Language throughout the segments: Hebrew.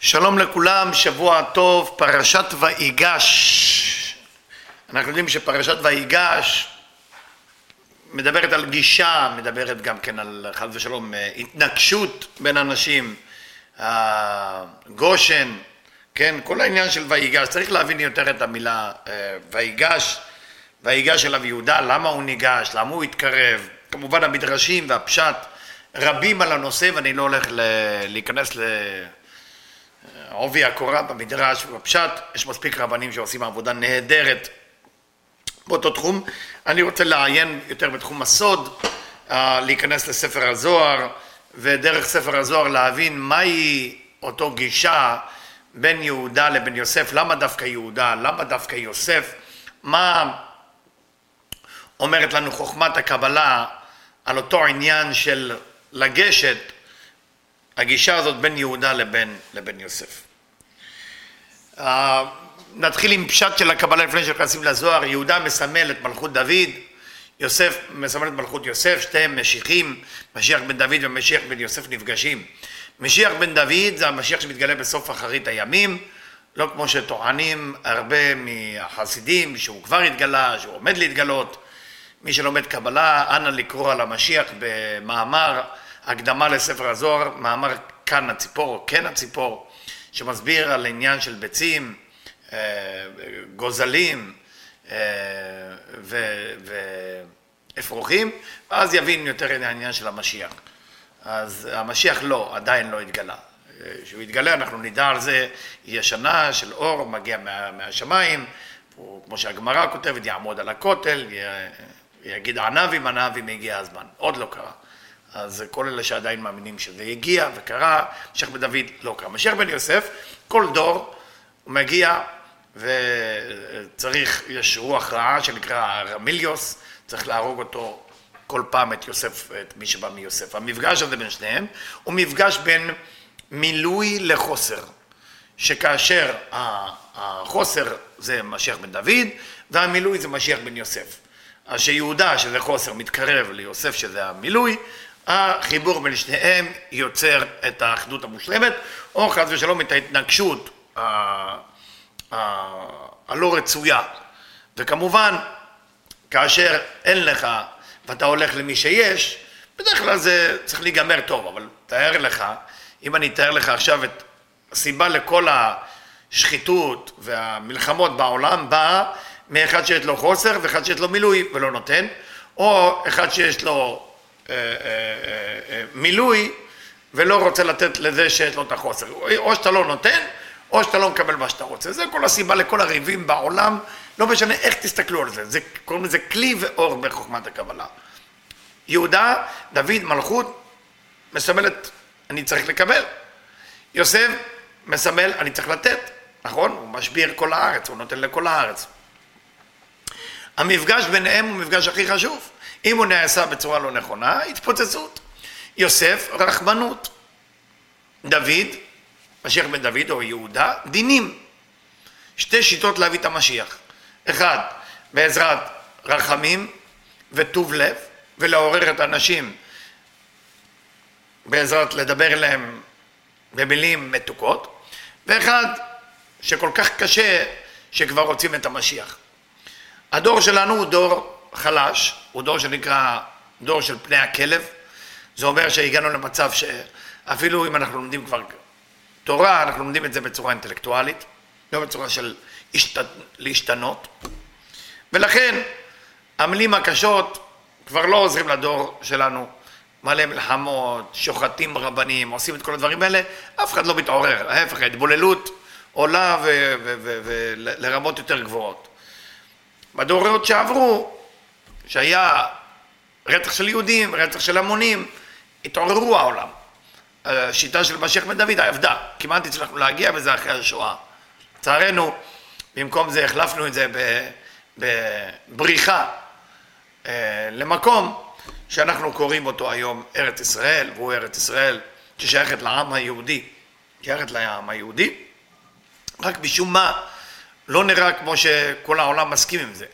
שלום לכולם, שבוע טוב, פרשת ויגש. אנחנו יודעים שפרשת ויגש מדברת על גישה, מדברת גם כן על חס ושלום התנגשות בין אנשים, גושן, כן, כל העניין של ויגש, צריך להבין יותר את המילה אה, ויגש, ויגש אליו יהודה, למה הוא ניגש, למה הוא התקרב, כמובן המדרשים והפשט רבים על הנושא ואני לא הולך להיכנס לעובי הקורה במדרש ובפשט, יש מספיק רבנים שעושים עבודה נהדרת באותו תחום. אני רוצה לעיין יותר בתחום הסוד, אה, להיכנס לספר הזוהר ודרך ספר הזוהר להבין מהי אותו גישה בין יהודה לבין יוסף, למה דווקא יהודה, למה דווקא יוסף, מה אומרת לנו חוכמת הקבלה על אותו עניין של לגשת, הגישה הזאת בין יהודה לבין, לבין יוסף. Uh, נתחיל עם פשט של הקבלה לפני שנכנסים לזוהר, יהודה מסמל את מלכות דוד, יוסף מסמל את מלכות יוסף, שתיהם משיחים, משיח בן דוד ומשיח בן יוסף נפגשים. משיח בן דוד זה המשיח שמתגלה בסוף אחרית הימים, לא כמו שטוענים הרבה מהחסידים שהוא כבר התגלה, שהוא עומד להתגלות. מי שלומד קבלה, אנא לקרוא על המשיח במאמר הקדמה לספר הזוהר, מאמר כאן הציפור כן הציפור, שמסביר על עניין של ביצים, אה, גוזלים אה, ואפרוחים, ואז יבין יותר את העניין של המשיח. אז המשיח לא, עדיין לא התגלה. כשהוא יתגלה אנחנו נדע על זה, יהיה שנה של אור, מגיע מה, מהשמיים, הוא, כמו שהגמרא כותבת, יעמוד על הכותל, יגיד ענבים, ענבים, הגיע הזמן. עוד לא קרה. אז כל אלה שעדיין מאמינים שזה הגיע וקרה, משיח בן דוד לא קרה. משיח בן יוסף, כל דור הוא מגיע וצריך, יש רוח רעה שנקרא רמיליוס, צריך להרוג אותו כל פעם את יוסף, את מי שבא מיוסף. המפגש הזה בין שניהם הוא מפגש בין מילוי לחוסר, שכאשר החוסר זה משיח בן דוד והמילוי זה משיח בן יוסף. אז שיהודה שזה חוסר מתקרב ליוסף שזה המילוי, החיבור בין שניהם יוצר את האחדות המושלמת, או חס ושלום את ההתנגשות הלא רצויה. וכמובן, כאשר אין לך ואתה הולך למי שיש, בדרך כלל זה צריך להיגמר טוב, אבל תאר לך, אם אני אתאר לך עכשיו את הסיבה לכל השחיתות והמלחמות בעולם באה מאחד שיש לו חוסר ואחד שיש לו מילוי ולא נותן, או אחד שיש לו אה, אה, אה, מילוי ולא רוצה לתת לזה שיש לו את החוסר. או שאתה לא נותן, או שאתה לא מקבל מה שאתה רוצה. זה כל הסיבה לכל הריבים בעולם, לא משנה איך תסתכלו על זה. זה קוראים לזה כלי ואור בחוכמת הקבלה. יהודה, דוד, מלכות, מסמלת אני צריך לקבל. יוסף מסמל אני צריך לתת, נכון? הוא משביר כל הארץ, הוא נותן לכל הארץ. המפגש ביניהם הוא מפגש הכי חשוב. אם הוא נעשה בצורה לא נכונה, התפוצצות. יוסף, רחמנות. דוד, משיח בן דוד או יהודה, דינים. שתי שיטות להביא את המשיח. אחד, בעזרת רחמים וטוב לב, ולעורר את האנשים בעזרת לדבר אליהם במילים מתוקות, ואחד שכל כך קשה שכבר רוצים את המשיח. הדור שלנו הוא דור חלש, הוא דור שנקרא דור של פני הכלב, זה אומר שהגענו למצב שאפילו אם אנחנו לומדים כבר תורה, אנחנו לומדים את זה בצורה אינטלקטואלית, לא בצורה של השת... להשתנות, ולכן המילים הקשות כבר לא עוזרים לדור שלנו, מלא מלחמות, שוחטים רבנים, עושים את כל הדברים האלה, אף אחד לא מתעורר, ההפך, ההתבוללות עולה ולרמות יותר גבוהות. בדורות שעברו, שהיה רצח של יהודים, רצח של המונים, התעוררו העולם. השיטה של משיח בן דוד עבדה, כמעט הצלחנו להגיע וזה אחרי השואה. לצערנו, במקום זה החלפנו את זה בבריחה אה, למקום שאנחנו קוראים אותו היום ארץ ישראל, והוא ארץ ישראל ששייכת לעם היהודי, שייכת לעם היהודי, רק משום מה לא נראה כמו שכל העולם מסכים עם זה.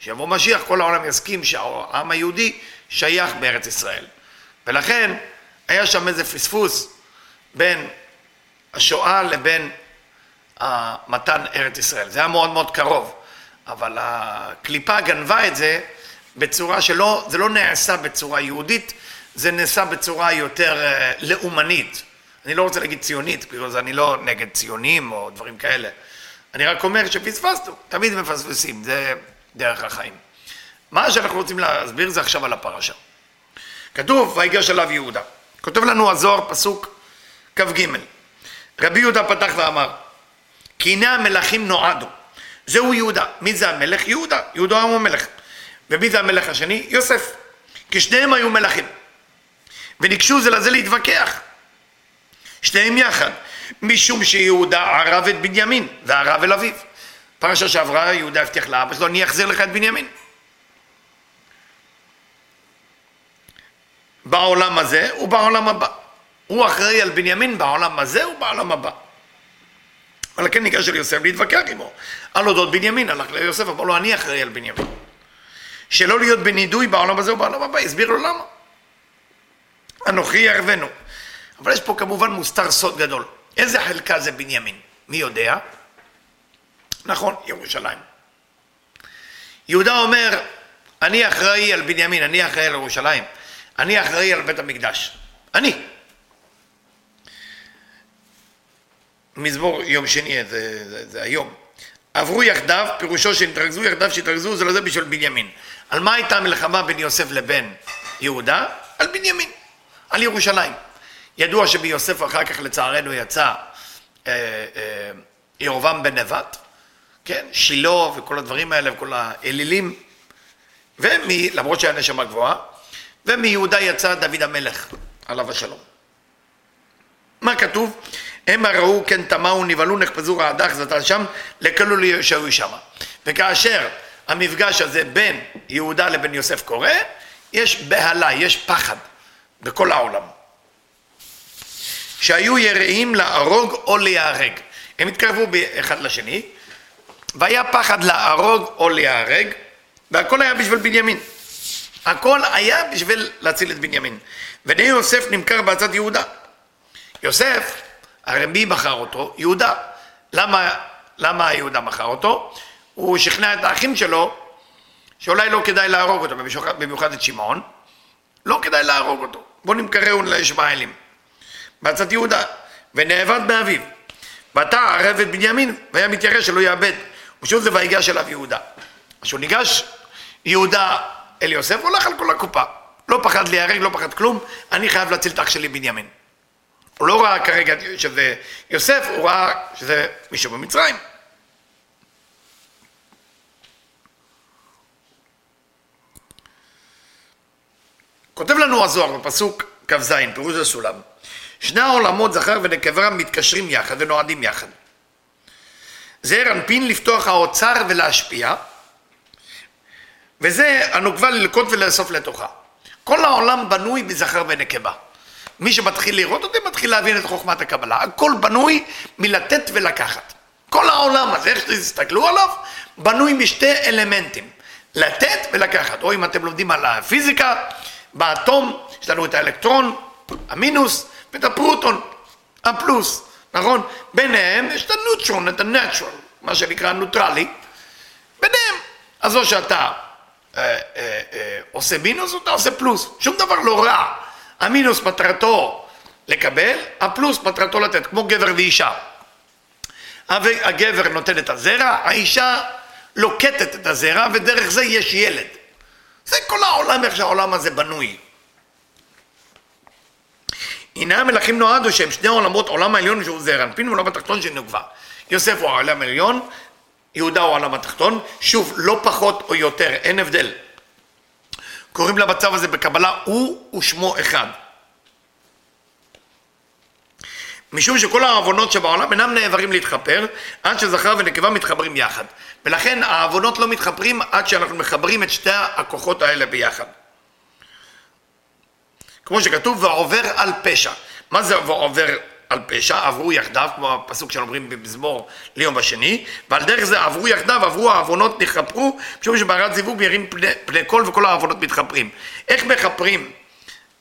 שיבוא משיח, כל העולם יסכים שהעם היהודי שייך בארץ ישראל. ולכן היה שם איזה פספוס בין השואה לבין מתן ארץ ישראל. זה היה מאוד מאוד קרוב, אבל הקליפה גנבה את זה בצורה שלא, זה לא נעשה בצורה יהודית, זה נעשה בצורה יותר אה, לאומנית. אני לא רוצה להגיד ציונית, בגלל זה אני לא נגד ציונים או דברים כאלה. אני רק אומר שפספסנו, תמיד מפספסים, זה דרך החיים. מה שאנחנו רוצים להסביר זה עכשיו על הפרשה. כתוב, ויגש עליו יהודה. כותב לנו הזוהר, פסוק כ"ג. רבי יהודה פתח ואמר, כי הנה המלכים נועדו. זהו יהודה. מי זה המלך? יהודה. יהודה הוא המלך. ומי זה המלך השני? יוסף. כי שניהם היו מלכים. וניגשו זה לזה להתווכח. שניהם יחד. משום שיהודה ערב את בנימין וערב אל אביו. פרשה שעברה יהודה הבטיח לאבא שלו, אני אחזיר לך את בנימין. בעולם הזה ובעולם הבא. הוא אחראי על בנימין בעולם הזה ובעולם הבא. על כן ניגש אל יוסף להתווכח עמו. על אודות בנימין, הלך ליוסף, אמר לו, אני אחראי על בנימין. שלא להיות בנידוי בעולם הזה ובעולם הבא, הסביר לו למה. אנוכי ירבנו. אבל יש פה כמובן מוסתר סוד גדול. איזה חלקה זה בנימין? מי יודע? נכון, ירושלים. יהודה אומר, אני אחראי על בנימין, אני אחראי על ירושלים, אני אחראי על בית המקדש. אני. מזמור יום שני, זה, זה, זה היום. עברו יחדיו, פירושו שנתרכזו יחדיו, שהתרכזו זה לזה בשביל בנימין. על מה הייתה המלחמה בין יוסף לבין יהודה? על בנימין, על ירושלים. ידוע שביוסף אחר כך לצערנו יצא אה, אה, ירובעם בן נבט, כן, שילה וכל הדברים האלה וכל האלילים, ומי, למרות שהיה נשמה גבוהה, ומיהודה יצא דוד המלך, עליו השלום. מה כתוב? המה ראו כן טמאו נבהלו נחפזו רעדה אחזתה שם לקלו לישעו שמה. וכאשר המפגש הזה בין יהודה לבין יוסף קורה, יש בהלה, יש פחד בכל העולם. שהיו יראים להרוג או להיהרג. הם התקרבו אחד לשני, והיה פחד להרוג או להיהרג, והכל היה בשביל בנימין. הכל היה בשביל להציל את בנימין. והנה יוסף נמכר בעצת יהודה. יוסף, הרי מי מכר אותו? יהודה. למה, למה יהודה מכר אותו? הוא שכנע את האחים שלו שאולי לא כדאי להרוג אותו, במיוחד את שמעון. לא כדאי להרוג אותו. בוא נמכרהו לישמעאלים. בעצת יהודה, ונאבד באביו. ואתה ערב את בנימין, והיה מתיירא שלא יאבד. ושוב זה ויגש אליו יהודה. כשהוא ניגש יהודה אל יוסף, הוא הולך על כל הקופה. לא פחד להיהרג, לא פחד כלום, אני חייב להציל את אח שלי בנימין. הוא לא ראה כרגע שזה יוסף, הוא ראה שזה מישהו במצרים. כותב לנו הזוהר בפסוק כ"ז, פירוש הסולם, שני העולמות זכר ונקבה מתקשרים יחד ונועדים יחד. זה רנפין לפתוח האוצר ולהשפיע, וזה הנוקבה ללקוט ולאסוף לתוכה. כל העולם בנוי בזכר ונקבה. מי שמתחיל לראות אותי מתחיל להבין את חוכמת הקבלה. הכל בנוי מלתת ולקחת. כל העולם הזה, איך שתסתכלו עליו, בנוי משתי אלמנטים. לתת ולקחת. או אם אתם לומדים על הפיזיקה, באטום יש לנו את האלקטרון, המינוס, ואת הפרוטון, הפלוס, נכון? ביניהם יש את הנוטרון, את הנטרל, מה שנקרא נוטרלי, ביניהם. אז או שאתה אה, אה, אה, עושה מינוס או אתה עושה פלוס, שום דבר לא רע. המינוס מטרתו לקבל, הפלוס מטרתו לתת, כמו גבר ואישה. הגבר נותן את הזרע, האישה לוקטת את הזרע ודרך זה יש ילד. זה כל העולם, איך שהעולם הזה בנוי. הנה המלכים נועדו שהם שני עולמות, עולם העליון שהוא זרע אנפין ועולם התחתון של נוגבה. יוסף הוא העולם העליון, יהודה הוא העולם התחתון, שוב, לא פחות או יותר, אין הבדל. קוראים למצב הזה בקבלה הוא ושמו אחד. משום שכל העוונות שבעולם אינם נעברים להתחפר עד שזכר ונקבה מתחברים יחד. ולכן העוונות לא מתחפרים עד שאנחנו מחברים את שתי הכוחות האלה ביחד. כמו שכתוב, ועובר על פשע. מה זה ועובר על פשע? עברו יחדיו, כמו הפסוק שאומרים במזמור ליום השני, ועל דרך זה עברו יחדיו, עברו העוונות, נכפרו, משום שבערת זיווג ירים פני, פני כל וכל העוונות מתחפרים. איך מכפרים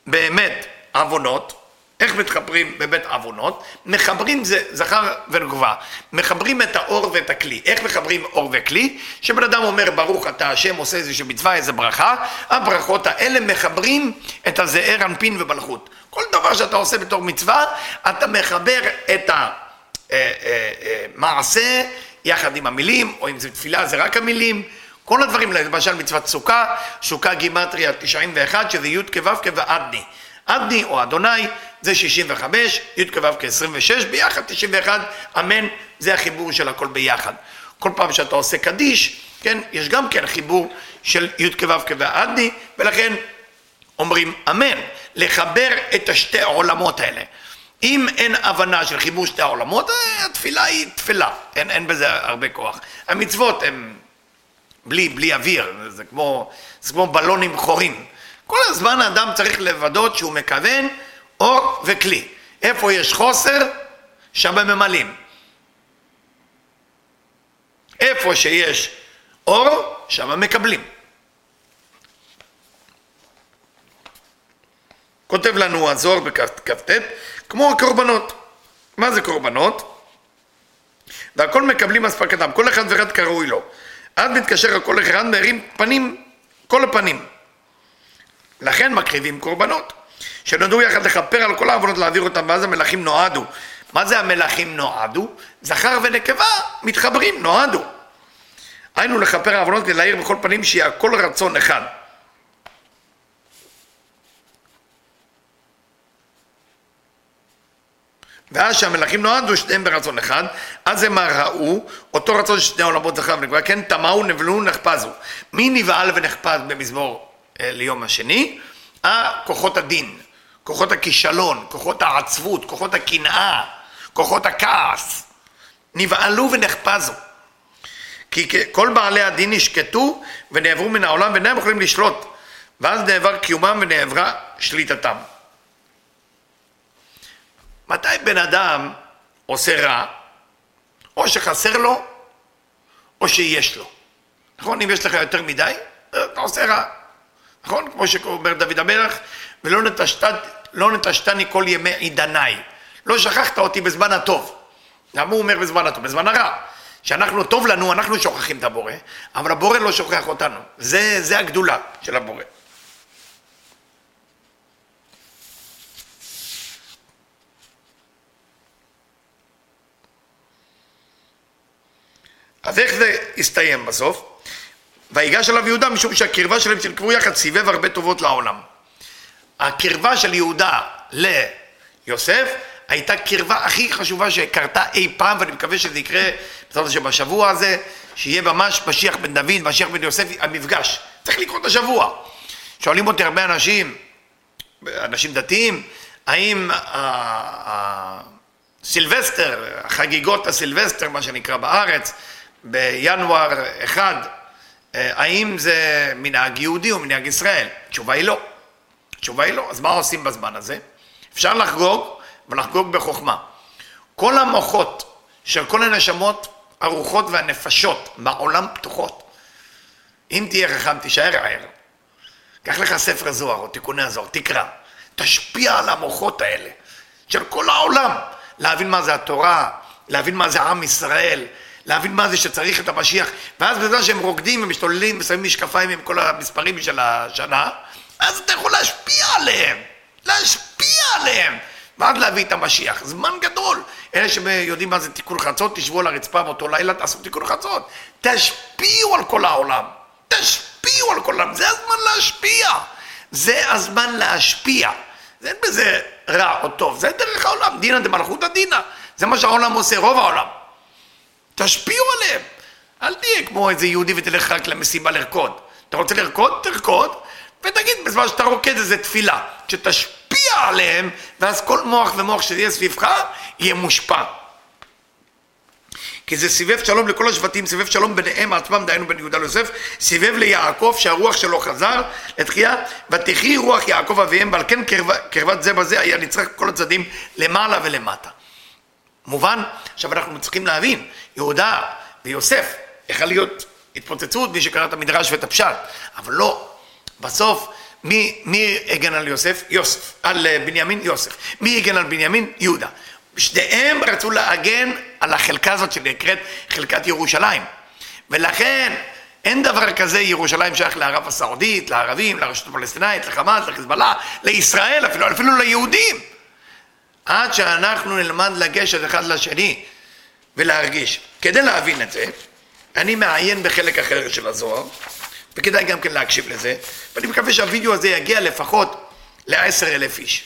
באמת עוונות? איך מתחברים בבית עוונות? מחברים זה זכר ונקבה. מחברים את האור ואת הכלי. איך מחברים אור וכלי? שבן אדם אומר ברוך אתה השם עושה איזושהי מצווה, איזו ברכה, הברכות האלה מחברים את הזעיר אנפין ובלחות. כל דבר שאתה עושה בתור מצווה, אתה מחבר את המעשה אה, אה, אה, יחד עם המילים, או אם זה תפילה זה רק המילים. כל הדברים, למשל מצוות סוכה, סוכה גימטריה 91, שזה י' כו' כו' אדני או אדוני זה 65, י' כו' כ-26, ביחד 91, אמן, זה החיבור של הכל ביחד. כל פעם שאתה עושה קדיש, כן, יש גם כן חיבור של י' כו' כו' ולכן אומרים אמן, לחבר את השתי העולמות האלה. אם אין הבנה של חיבור שתי העולמות, אה, התפילה היא תפילה, אין, אין בזה הרבה כוח. המצוות הן בלי, בלי אוויר, זה כמו, זה כמו בלונים חורים. כל הזמן האדם צריך לוודאות שהוא מכוון אור וכלי. איפה יש חוסר, שם ממלאים. איפה שיש אור, שם מקבלים. כותב לנו הזוהר בכ"ט, כמו הקורבנות. מה זה קורבנות? והכל מקבלים אספקתם, כל אחד ואחד כראוי לו. אז מתקשר הכל אחד, מרים פנים, כל הפנים. לכן מקריבים קורבנות, שנועדו יחד לכפר על כל העוונות, להעביר אותם, ואז המלכים נועדו. מה זה המלכים נועדו? זכר ונקבה מתחברים, נועדו. היינו לכפר העוונות כדי להעיר בכל פנים שיהיה הכל רצון אחד. ואז שהמלכים נועדו שניהם ברצון אחד, אז הם ראו אותו רצון של שני עולמות זכר ונקבה, כן טמאו, נבלו, נחפזו. מי נבהל ונחפז במזמור אה, ליום השני, כוחות הדין, כוחות הכישלון, כוחות העצבות, כוחות הקנאה, כוחות הכעס, נבהלו ונחפזו. כי כל בעלי הדין נשקטו ונעברו מן העולם ואינם יכולים לשלוט, ואז נעבר קיומם ונעברה שליטתם. מתי בן אדם עושה רע? או שחסר לו, או שיש לו. נכון? אם יש לך יותר מדי, אתה עושה רע. נכון? כמו שאומר דוד המלך, ולא נטשת, לא נטשתני כל ימי עידניי. לא שכחת אותי בזמן הטוב. למה הוא אומר בזמן הטוב? בזמן הרע. שאנחנו, טוב לנו, אנחנו שוכחים את הבורא, אבל הבורא לא שוכח אותנו. זה, זה הגדולה של הבורא. אז איך זה הסתיים בסוף? ויגש אליו יהודה משום שהקרבה שלהם שנקברו יחד סיבב הרבה טובות לעולם. הקרבה של יהודה ליוסף הייתה קרבה הכי חשובה שקרתה אי פעם ואני מקווה שזה יקרה בעזרת השם בשבוע הזה שיהיה ממש משיח בן דוד, משיח בן יוסף, המפגש. צריך לקרות השבוע. שואלים אותי הרבה אנשים, אנשים דתיים, האם הסילבסטר, חגיגות הסילבסטר, מה שנקרא בארץ, בינואר 1, אה, האם זה מנהג יהודי או מנהג ישראל? התשובה היא לא. התשובה היא לא. אז מה עושים בזמן הזה? אפשר לחגוג, ולחגוג בחוכמה. כל המוחות של כל הנשמות, הרוחות והנפשות בעולם פתוחות. אם תהיה חכם, תישאר ער. קח לך ספר זוהר או תיקוני הזוהר, תקרא. תשפיע על המוחות האלה של כל העולם. להבין מה זה התורה, להבין מה זה עם ישראל, להבין מה זה שצריך את המשיח, ואז בזמן שהם רוקדים ומשתוללים ושמים משקפיים עם כל המספרים של השנה, אז אתה יכול להשפיע עליהם, להשפיע עליהם, ואז להביא את המשיח. זמן גדול. אלה שיודעים מה זה תיקון חצות, תשבו על הרצפה באותו לילה, תעשו תיקון חצות. תשפיעו על כל העולם. תשפיעו על כל העולם. זה הזמן להשפיע. זה הזמן להשפיע. אין בזה רע או טוב, זה דרך העולם. דינא דמלכותא דינא. זה מה שהעולם עושה, רוב העולם. תשפיעו עליהם. אל תהיה כמו איזה יהודי ותלך רק למסיבה לרקוד. אתה רוצה לרקוד? תרקוד, ותגיד בזמן שאתה רוקד איזה תפילה. שתשפיע עליהם, ואז כל מוח ומוח שיהיה סביבך, יהיה מושפע. כי זה סיבב שלום לכל השבטים, סיבב שלום ביניהם עצמם, דהיינו בין יהודה ליוסף, סיבב ליעקב שהרוח שלו חזר לתחייה, ותחי רוח יעקב אביהם, ועל כן קרבת זה בזה היה נצטרך כל הצדדים למעלה ולמטה. מובן? עכשיו אנחנו צריכים להבין, יהודה ויוסף, יכול להיות התפוצצות, מי שקרא את המדרש ואת הפשט, אבל לא, בסוף מי, מי הגן על יוסף? יוסף. על אה, בנימין? יוסף. מי הגן על בנימין? יהודה. שניהם רצו להגן על החלקה הזאת שנקראת חלקת ירושלים. ולכן אין דבר כזה ירושלים שייך לערב הסעודית, לערבים, לרשות הפלסטינאית, לחמאס, לחיזבאללה, לישראל, אפילו, אפילו ליהודים. עד שאנחנו נלמד לגשת אחד לשני ולהרגיש. כדי להבין את זה, אני מעיין בחלק אחר של הזוהר, וכדאי גם כן להקשיב לזה, ואני מקווה שהווידאו הזה יגיע לפחות לעשר אלף איש.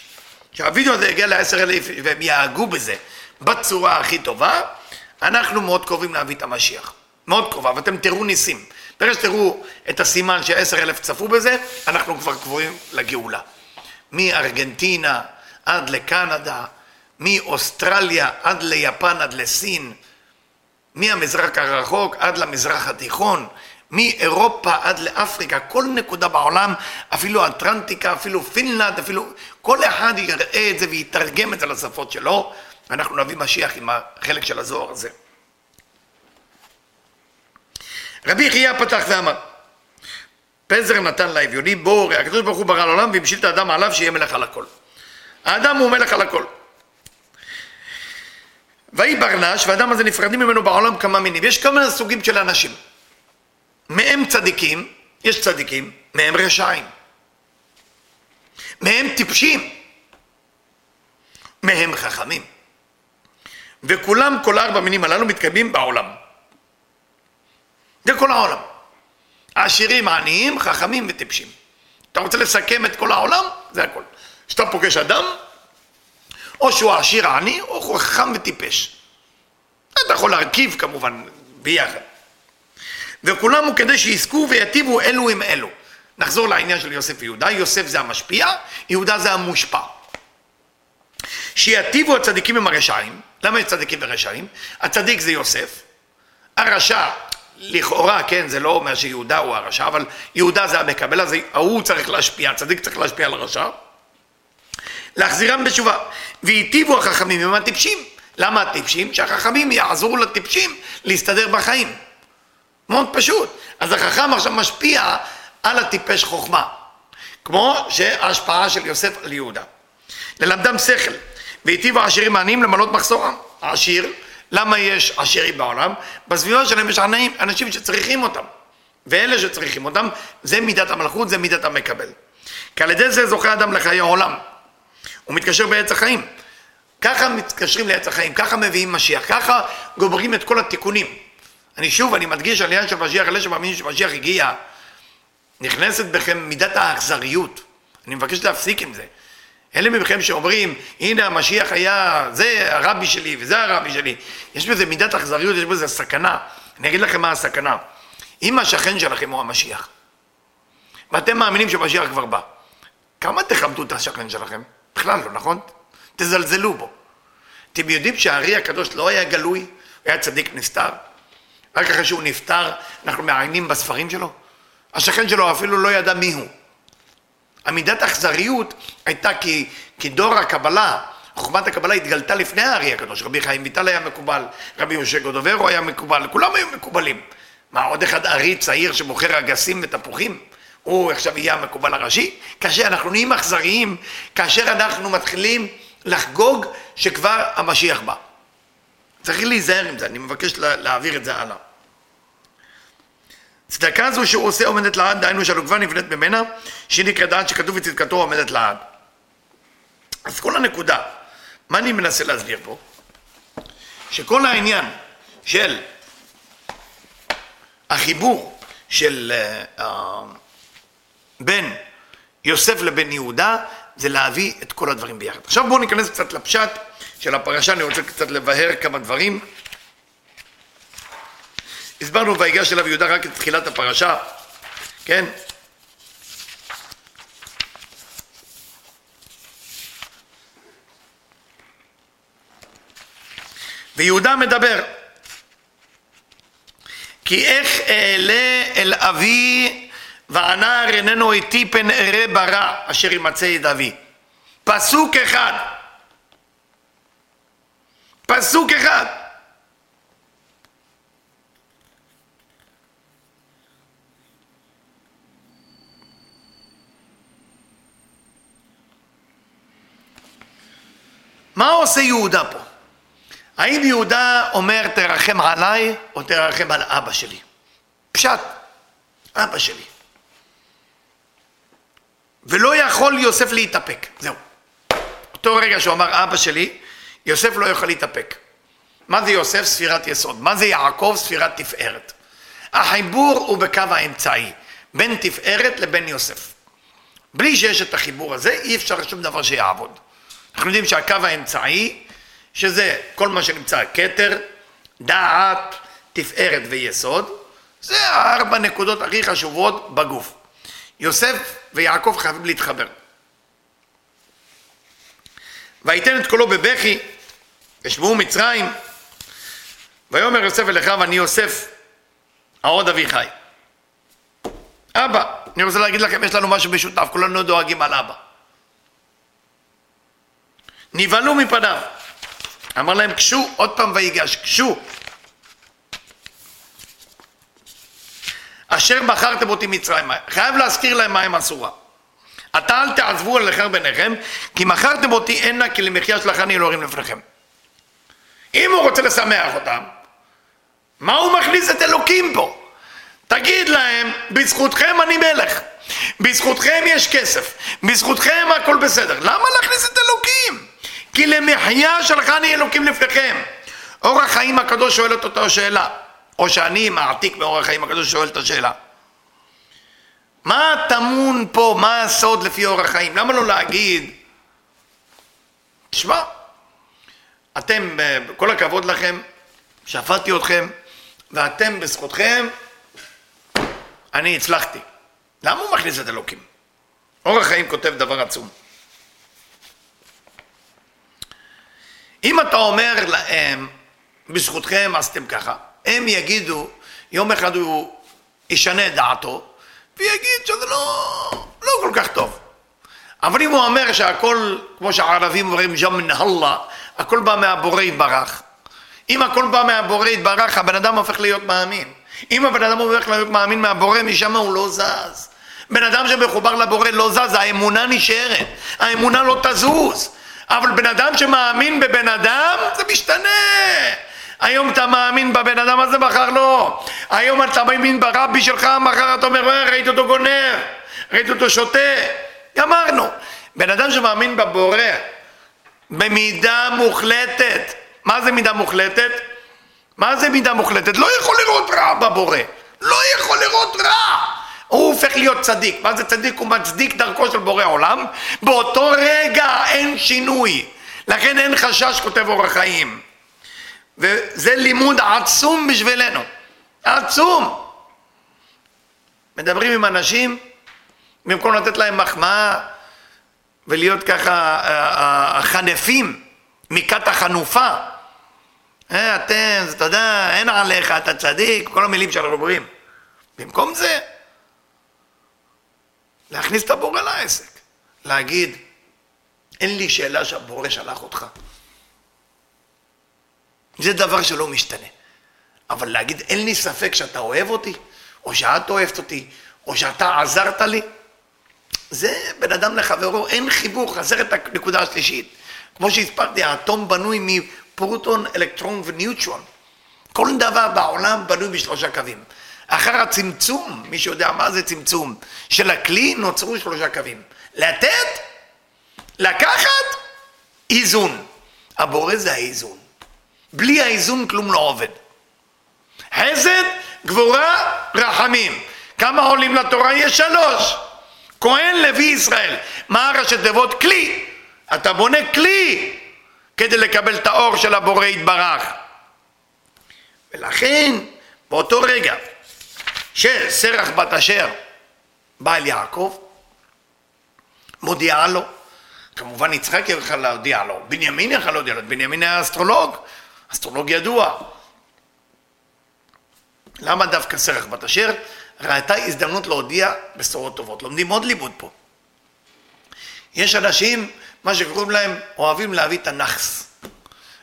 שהווידאו הזה יגיע לעשר אלף איש והם יהגו בזה בצורה הכי טובה, אנחנו מאוד קרובים להביא את המשיח. מאוד קרובה, ואתם תראו ניסים. ברגע שתראו את הסימן שעשר אלף צפו בזה, אנחנו כבר קבועים לגאולה. מארגנטינה עד לקנדה, מאוסטרליה עד ליפן עד לסין, מהמזרח הרחוק עד למזרח התיכון, מאירופה עד לאפריקה, כל נקודה בעולם, אפילו אטרנטיקה, אפילו פינלנד, אפילו כל אחד יראה את זה ויתרגם את זה לשפות שלו, ואנחנו נביא משיח עם החלק של הזוהר הזה. רבי חייא פתח ואמר, פזר נתן לאביוני, בואו, הקדוש ברוך הוא ברא לעולם והמשיל את האדם עליו שיהיה מלך על הכל. האדם הוא מלך על הכל. ויהי ברנש, והאדם הזה נפרדים ממנו בעולם כמה מינים. יש כמה סוגים של אנשים. מהם צדיקים, יש צדיקים, מהם רשעים. מהם טיפשים. מהם חכמים. וכולם, כל ארבע מינים הללו מתקיימים בעולם. זה כל העולם. העשירים, העניים, חכמים וטיפשים. אתה רוצה לסכם את כל העולם? זה הכל. כשאתה פוגש אדם, או שהוא עשיר עני, או הוא חכם וטיפש. אתה יכול להרכיב כמובן ביחד. וכולם הוא כדי שיזכו ויטיבו אלו עם אלו. נחזור לעניין של יוסף ויהודה, יוסף זה המשפיע, יהודה זה המושפע. שיטיבו הצדיקים עם הרשעים, למה יש צדיקים ורשעים? הצדיק זה יוסף, הרשע לכאורה, כן, זה לא אומר שיהודה הוא הרשע, אבל יהודה זה המקבל, אז ההוא צריך להשפיע, הצדיק צריך להשפיע על הרשע. להחזירם בתשובה. והיטיבו החכמים עם הטיפשים. למה הטיפשים? שהחכמים יעזרו לטיפשים להסתדר בחיים. מאוד פשוט. אז החכם עכשיו משפיע על הטיפש חוכמה. כמו שההשפעה של יוסף על יהודה. ללמדם שכל. והיטיבו העשירים העניים למלות מחסורם. העשיר, למה יש עשירים בעולם? בסביבה שלהם יש עניים, אנשים שצריכים אותם. ואלה שצריכים אותם, זה מידת המלכות, זה מידת המקבל. כי על ידי זה זוכה אדם לחיי העולם. הוא מתקשר בעץ החיים. ככה מתקשרים לעץ החיים, ככה מביאים משיח, ככה גומרים את כל התיקונים. אני שוב, אני מדגיש על עניין של משיח, אלה שמאמינים שמשיח הגיע, נכנסת בכם מידת האכזריות. אני מבקש להפסיק עם זה. אלה מכם שאומרים, הנה המשיח היה, זה הרבי שלי וזה הרבי שלי. יש בזה מידת אכזריות, יש בזה סכנה. אני אגיד לכם מה הסכנה. אם השכן שלכם הוא המשיח, ואתם מאמינים שמשיח כבר בא, כמה תכבדו את השכן שלכם? בכלל לא, נכון? תזלזלו בו. אתם יודעים שהארי הקדוש לא היה גלוי, הוא היה צדיק נסתר? רק אחרי שהוא נפטר, אנחנו מעיינים בספרים שלו? השכן שלו אפילו לא ידע מי הוא. עמידת אכזריות הייתה כי, כי דור הקבלה, חוכמת הקבלה התגלתה לפני הארי הקדוש. רבי חיים ויטל היה מקובל, רבי משה גודוברו היה מקובל, כולם היו מקובלים. מה, עוד אחד ארי צעיר שמוכר אגסים ותפוחים? הוא עכשיו יהיה המקובל הראשי? כאשר אנחנו נהיים אכזריים, כאשר אנחנו מתחילים לחגוג שכבר המשיח בא. צריך להיזהר עם זה, אני מבקש להעביר את זה הלאה. צדקה זו שהוא עושה עומדת לעד, דהיינו שהלוגבה נבנית ממנה, שהיא נקראת עד שכתוב בצדקתו עומדת לעד. אז כל הנקודה, מה אני מנסה להסביר פה? שכל העניין של החיבור של uh, בין יוסף לבין יהודה, זה להביא את כל הדברים ביחד. עכשיו בואו ניכנס קצת לפשט של הפרשה, אני רוצה קצת לבאר כמה דברים. הסברנו ויגש אליו יהודה רק את תחילת הפרשה, כן? ויהודה מדבר כי איך אעלה אל אבי והנער איננו איתי פן ארא ברע אשר ימצא את אבי. פסוק אחד. פסוק אחד. מה עושה יהודה פה? האם יהודה אומר תרחם עליי או תרחם על אבא שלי? פשט, אבא שלי. ולא יכול יוסף להתאפק, זהו. אותו רגע שהוא אמר אבא שלי, יוסף לא יכול להתאפק. מה זה יוסף? ספירת יסוד. מה זה יעקב? ספירת תפארת. החיבור הוא בקו האמצעי, בין תפארת לבין יוסף. בלי שיש את החיבור הזה, אי אפשר שום דבר שיעבוד. אנחנו יודעים שהקו האמצעי, שזה כל מה שנמצא כתר, דעת, תפארת ויסוד, זה הארבע נקודות הכי חשובות בגוף. יוסף ויעקב חייבים להתחבר. ויתן את קולו בבכי, ישבו מצרים, ויאמר יוסף אל אחיו, אני יוסף, העוד אביחי. אבא, אני רוצה להגיד לכם, יש לנו משהו משותף, כולנו דואגים על אבא. נבהלו מפניו. אמר להם, קשו, עוד פעם ויגש, קשו. אשר בחרתם אותי מצרימה. חייב להזכיר להם מה הם עשו עתה אל תעזבו על לכר ביניכם, כי מכרתם אותי הנה כי למחיה שלחני אלוהים לפניכם. אם הוא רוצה לשמח אותם, מה הוא מכניס את אלוקים פה? תגיד להם, בזכותכם אני מלך, בזכותכם יש כסף, בזכותכם הכל בסדר. למה להכניס את אלוקים? כי למחיה שלחני אלוקים לפניכם. אור החיים הקדוש שואל את אותה שאלה. או שאני מעתיק מאור החיים הקדוש שואל את השאלה. מה טמון פה, מה הסוד לפי אור החיים? למה לא להגיד, תשמע, אתם, כל הכבוד לכם, שפטתי אתכם, ואתם בזכותכם, אני הצלחתי. למה הוא מכניס את אלוקים? אור החיים כותב דבר עצום. אם אתה אומר להם, בזכותכם עשיתם ככה, הם יגידו, יום אחד הוא ישנה את דעתו, ויגיד שזה לא, לא כל כך טוב. אבל אם הוא אומר שהכל, כמו שהערבים אומרים, ג'ם מן אללה, הכל בא מהבורא יתברך. אם הכל בא מהבורא יתברך, הבן אדם הופך להיות מאמין. אם הבן אדם הופך להיות מאמין מהבורא, משם הוא לא זז. בן אדם שמחובר לבורא לא זז, האמונה נשארת, האמונה לא תזוז. אבל בן אדם שמאמין בבן אדם, זה משתנה. היום אתה מאמין בבן אדם הזה, מחר לא. היום אתה מאמין ברבי שלך, מחר אתה אומר, אה, ראיתי אותו גונב, ראיתי אותו שותה. גמרנו. בן אדם שמאמין בבורא במידה מוחלטת, מה זה מידה מוחלטת? מה זה מידה מוחלטת? לא יכול לראות רע בבורא. לא יכול לראות רע. הוא הופך להיות צדיק. מה זה צדיק? הוא מצדיק דרכו של בורא עולם. באותו רגע אין שינוי. לכן אין חשש, כותב אור החיים. וזה לימוד עצום בשבילנו, עצום. מדברים עם אנשים, במקום לתת להם מחמאה ולהיות ככה אה, אה, החנפים, מכת החנופה. אה, אתם, אתה יודע, אין עליך, אתה צדיק, כל המילים שאנחנו אומרים. במקום זה, להכניס את הבורא לעסק, להגיד, אין לי שאלה שהבורא שלח אותך. זה דבר שלא משתנה. אבל להגיד, אין לי ספק שאתה אוהב אותי, או שאת אוהבת אותי, או שאתה עזרת לי, זה בן אדם לחברו, אין חיבור, חסר את הנקודה השלישית. כמו שהספרתי, האטום בנוי מפרוטון, אלקטרון וניוטרון. כל דבר בעולם בנוי בשלושה קווים. אחר הצמצום, מי שיודע מה זה צמצום, של הכלי נוצרו שלושה קווים. לתת, לקחת, איזון. הבורא זה האיזון. בלי האיזון כלום לא עובד. חסד, גבורה, רחמים. כמה עולים לתורה? יש שלוש. כהן, לוי, ישראל. מה הראשי תיבות? כלי. אתה בונה כלי כדי לקבל את האור של הבורא יתברך. ולכן, באותו רגע שסרח בת אשר בא אל יעקב, מודיעה לו, כמובן יצחק יכל להודיע לו, בנימין יכל להודיע לו, בנימין היה אסטרולוג, אסטרולוג ידוע. למה דווקא סרח בת אשר? ראתה הזדמנות להודיע בשורות טובות. לומדים עוד לימוד פה. יש אנשים, מה שקוראים להם, אוהבים להביא את הנכס.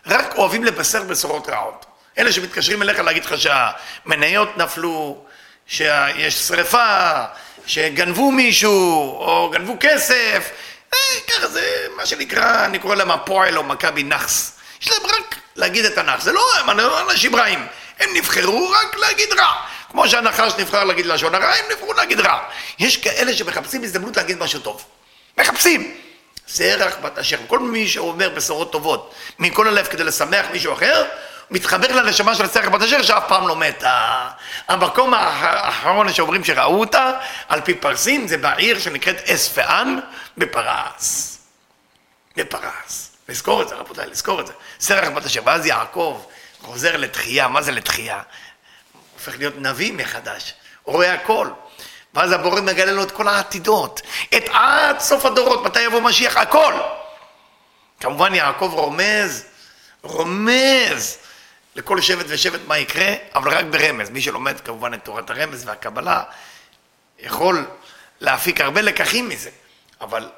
רק אוהבים לבשר בשורות רעות. אלה שמתקשרים אליך להגיד לך שהמניות נפלו, שיש שריפה, שגנבו מישהו, או גנבו כסף, אה, ככה זה מה שנקרא, אני קורא להם הפועל או מכבי נאחס. יש להם רק להגיד את הנאחס, זה לא הם אנשים רעים. הם נבחרו רק להגיד רע. כמו שהנחש נבחר להגיד לשון הרע, הם נבחרו להגיד רע. יש כאלה שמחפשים הזדמנות להגיד משהו טוב. מחפשים. זרח בת אשר. כל מי שאומר בשורות טובות מכל הלב כדי לשמח מישהו אחר, מתחבר לנשמה של סרח בת אשר שאף פעם לא מתה. המקום האחרון שאומרים שראו אותה, על פי פרסים, זה בעיר שנקראת אספאן בפרס. בפרס. לזכור את זה, רבותיי, לזכור את זה. סרח בת אשר. ואז יעקב חוזר לתחייה. מה זה לתחייה? הופך להיות נביא מחדש. הוא רואה הכל. ואז הבורא מגלה לו את כל העתידות. את עד סוף הדורות, מתי יבוא משיח, הכל. כמובן יעקב רומז, רומז לכל שבט ושבט מה יקרה, אבל רק ברמז. מי שלומד כמובן את תורת הרמז והקבלה, יכול להפיק הרבה לקחים מזה, אבל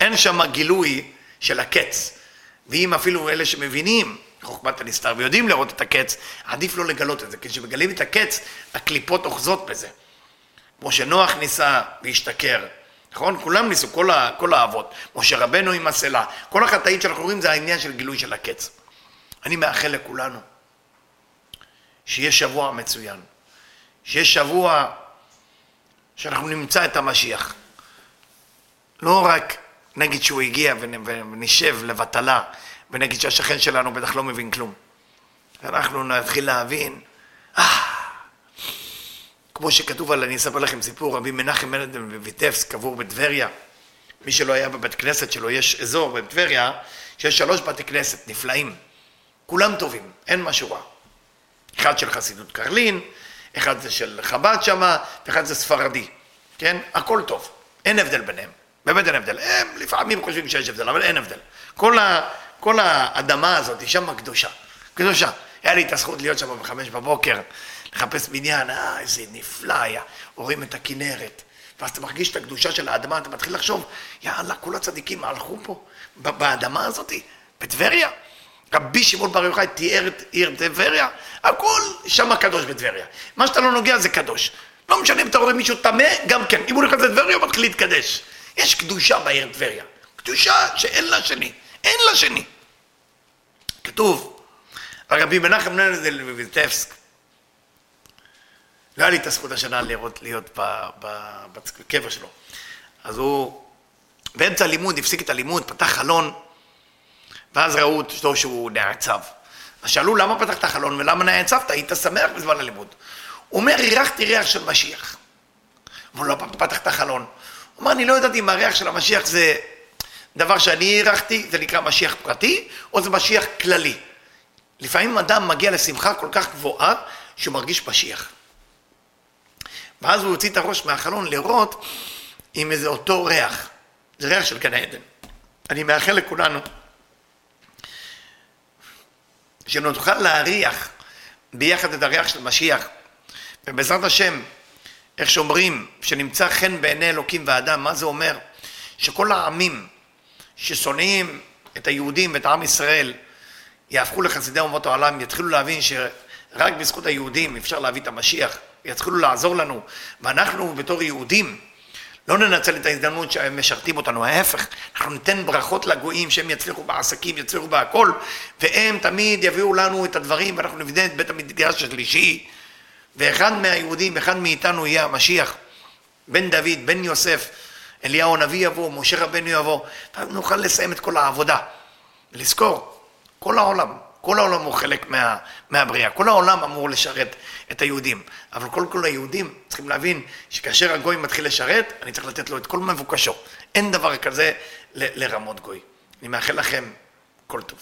אין שם גילוי של הקץ. ואם אפילו אלה שמבינים חוכמת הנסתר ויודעים לראות את הקץ, עדיף לא לגלות את זה, כי כשמגלים את הקץ, הקליפות אוחזות בזה. כמו שנוח ניסה והשתכר, נכון? כולם ניסו, כל, ה, כל האבות. משה רבנו עם הסלע. כל החטאים שאנחנו רואים זה העניין של גילוי של הקץ. אני מאחל לכולנו שיהיה שבוע מצוין. שיהיה שבוע שאנחנו נמצא את המשיח. לא רק נגיד שהוא הגיע ונשב לבטלה ונגיד שהשכן שלנו בטח לא מבין כלום. אנחנו נתחיל להבין, אה, כמו שכתוב על, אני אספר לכם סיפור, רבי מנחם מנדל בביטפס, קבור בטבריה. מי שלא היה בבית כנסת שלו, יש אזור בטבריה, שיש שלוש בתי כנסת נפלאים. כולם טובים, אין משהו רע. אחד של חסידות קרלין, אחד זה של חב"ד שמה, ואחד זה ספרדי, כן? הכל טוב, אין הבדל ביניהם, באמת אין הבדל. הם לפעמים חושבים שיש הבדל, אבל אין הבדל. כל, ה, כל האדמה הזאת היא שם קדושה, קדושה. היה לי את הזכות להיות שם בחמש בבוקר, לחפש בניין, אה, איזה נפלא היה, רואים את הכנרת. ואז אתה מרגיש את הקדושה של האדמה, אתה מתחיל לחשוב, יאללה, כל הצדיקים הלכו פה, באדמה הזאת, בטבריה. רבי שמעון בר יוחאי תיאר את עיר טבריה, הכל שם קדוש בטבריה. מה שאתה לא נוגע זה קדוש. לא משנה אם אתה רואה מישהו טמא, גם כן. אם הוא נכנס לטבריה, הוא מתחיל להתקדש. יש קדושה בעיר טבריה. קדושה שאין לה שני. אין לה שני. כתוב, הרבי מנחם מנהל בביטבסק, לא היה לי את הזכות השנה לראות, להיות בקבר שלו. אז הוא, באמצע הלימוד, הפסיק את הלימוד, פתח חלון, ואז ראו אותו שהוא נעצב. אז שאלו למה פתחת חלון ולמה נעצבת, היית שמח בזמן הלימוד. הוא אומר, אירחתי ריח של משיח. אבל לא פתח את אומר, אני לא ידעתי אם הריח של המשיח זה דבר שאני אירחתי, זה נקרא משיח פרטי, או זה משיח כללי. לפעמים אדם מגיע לשמחה כל כך גבוהה, שהוא מרגיש משיח. ואז הוא הוציא את הראש מהחלון לראות אם איזה אותו ריח. זה ריח של גן העדן. אני מאחל לכולנו שנוכל להריח ביחד את הריח של משיח, ובעזרת השם, איך שאומרים, שנמצא חן בעיני אלוקים ואדם, מה זה אומר? שכל העמים ששונאים את היהודים ואת עם ישראל יהפכו לחסידי אומות העולם, יתחילו להבין שרק בזכות היהודים אפשר להביא את המשיח, יתחילו לעזור לנו, ואנחנו בתור יהודים לא ננצל את ההזדמנות שהם משרתים אותנו, ההפך, אנחנו ניתן ברכות לגויים שהם יצליחו בעסקים, יצליחו בהכל, והם תמיד יביאו לנו את הדברים ואנחנו נבנה את בית המקדש השלישי, ואחד מהיהודים, אחד מאיתנו יהיה המשיח, בן דוד, בן יוסף, אליהו הנביא יבוא, משה רבנו יבוא, ואז נוכל לסיים את כל העבודה. ולזכור, כל העולם, כל העולם הוא חלק מה, מהבריאה, כל העולם אמור לשרת את היהודים, אבל כל כל היהודים צריכים להבין שכאשר הגוי מתחיל לשרת, אני צריך לתת לו את כל מבוקשו. אין דבר כזה ל- לרמות גוי. אני מאחל לכם כל טוב.